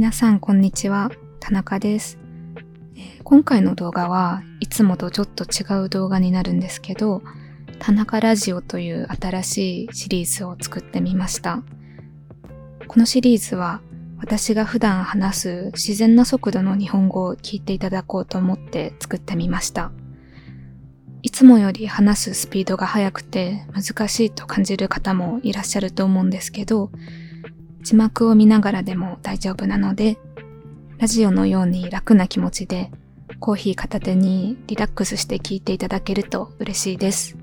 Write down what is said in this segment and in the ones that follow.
皆さんこんにちは、田中です。今回の動画はいつもとちょっと違う動画になるんですけど、田中ラジオという新しいシリーズを作ってみました。このシリーズは私が普段話す自然な速度の日本語を聞いていただこうと思って作ってみました。いつもより話すスピードが速くて難しいと感じる方もいらっしゃると思うんですけど、字幕を見ながらでも大丈夫なので、ラジオのように楽な気持ちでコーヒー片手にリラックスして聞いていただけると嬉しいです。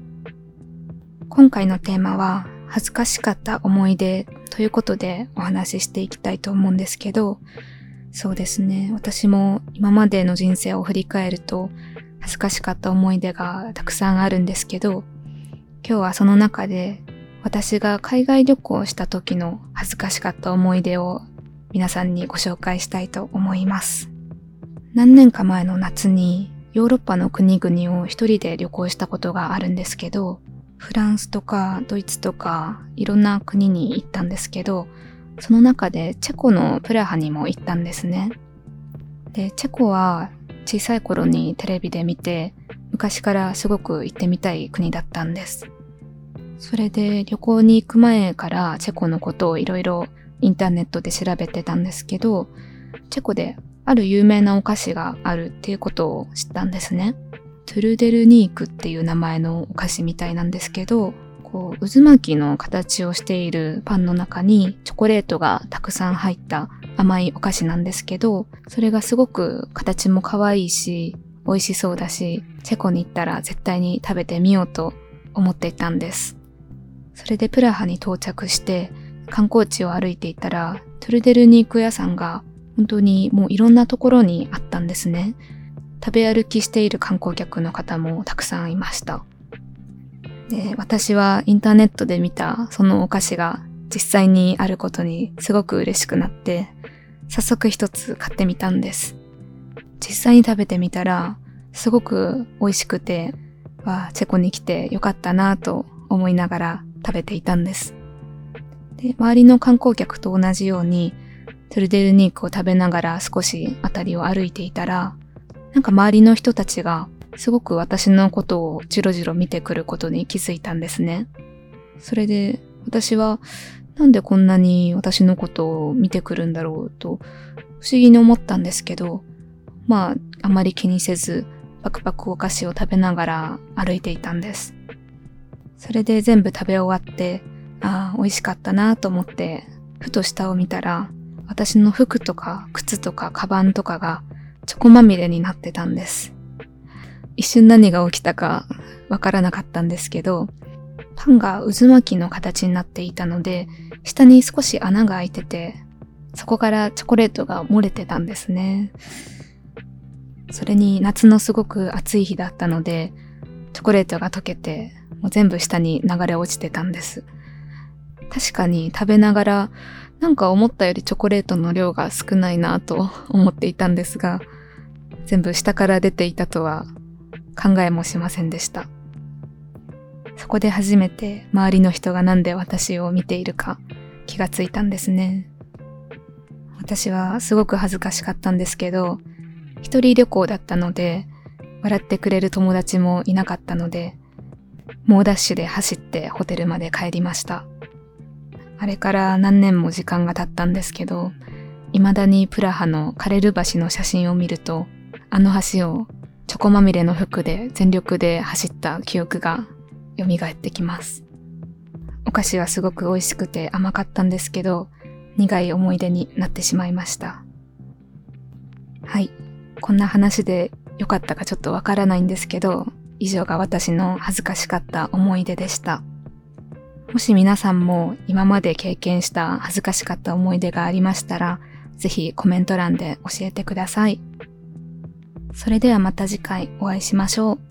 今回のテーマは恥ずかしかった思い出ということでお話ししていきたいと思うんですけど、そうですね。私も今までの人生を振り返ると恥ずかしかった思い出がたくさんあるんですけど、今日はその中で私が海外旅行をした時の恥ずかしかった思い出を皆さんにご紹介したいと思います。何年か前の夏にヨーロッパの国々を一人で旅行したことがあるんですけど、フランスとかドイツとかいろんな国に行ったんですけど、その中でチェコのプラハにも行ったんですね。で、チェコは小さい頃にテレビで見て、昔からすごく行ってみたい国だったんです。それで旅行に行く前からチェコのことをいろいろインターネットで調べてたんですけど、チェコである有名なお菓子があるっていうことを知ったんですね。トゥルデルニークっていう名前のお菓子みたいなんですけど、こう渦巻きの形をしているパンの中にチョコレートがたくさん入った甘いお菓子なんですけど、それがすごく形も可愛いし、美味しそうだし、チェコに行ったら絶対に食べてみようと思っていたんです。それでプラハに到着して観光地を歩いていたら、トゥルデルニーク屋さんが本当にもういろんなところにあったんですね。食べ歩きしている観光客の方もたくさんいました。で、私はインターネットで見たそのお菓子が実際にあることにすごく嬉しくなって、早速一つ買ってみたんです。実際に食べてみたら、すごく美味しくて、わ、チェコに来てよかったなと思いながら食べていたんです。で、周りの観光客と同じように、トゥルデルニークを食べながら少し辺りを歩いていたら、なんか周りの人たちがすごく私のことをじろじろ見てくることに気づいたんですね。それで私はなんでこんなに私のことを見てくるんだろうと不思議に思ったんですけど、まああまり気にせずパクパクお菓子を食べながら歩いていたんです。それで全部食べ終わって、ああ、美味しかったなと思って、ふと下を見たら、私の服とか靴とかカバンとかがチョコまみれになってたんです。一瞬何が起きたかわからなかったんですけど、パンが渦巻きの形になっていたので、下に少し穴が開いてて、そこからチョコレートが漏れてたんですね。それに夏のすごく暑い日だったので、チョコレートが溶けて、もう全部下に流れ落ちてたんです。確かに食べながら、なんか思ったよりチョコレートの量が少ないなと思っていたんですが、全部下から出ていたとは考えもしませんでした。そこで初めて周りの人がなんで私を見ているか気がついたんですね。私はすごく恥ずかしかったんですけど、一人旅行だったので、笑ってくれる友達もいなかったので、猛ダッシュで走ってホテルまで帰りました。あれから何年も時間が経ったんですけど、未だにプラハのカレル橋の写真を見ると、あの橋をチョコまみれの服で全力で走った記憶が蘇ってきます。お菓子はすごく美味しくて甘かったんですけど、苦い思い出になってしまいました。はい。こんな話で良かったかちょっとわからないんですけど、以上が私の恥ずかしかった思い出でした。もし皆さんも今まで経験した恥ずかしかった思い出がありましたら、ぜひコメント欄で教えてください。それではまた次回お会いしましょう。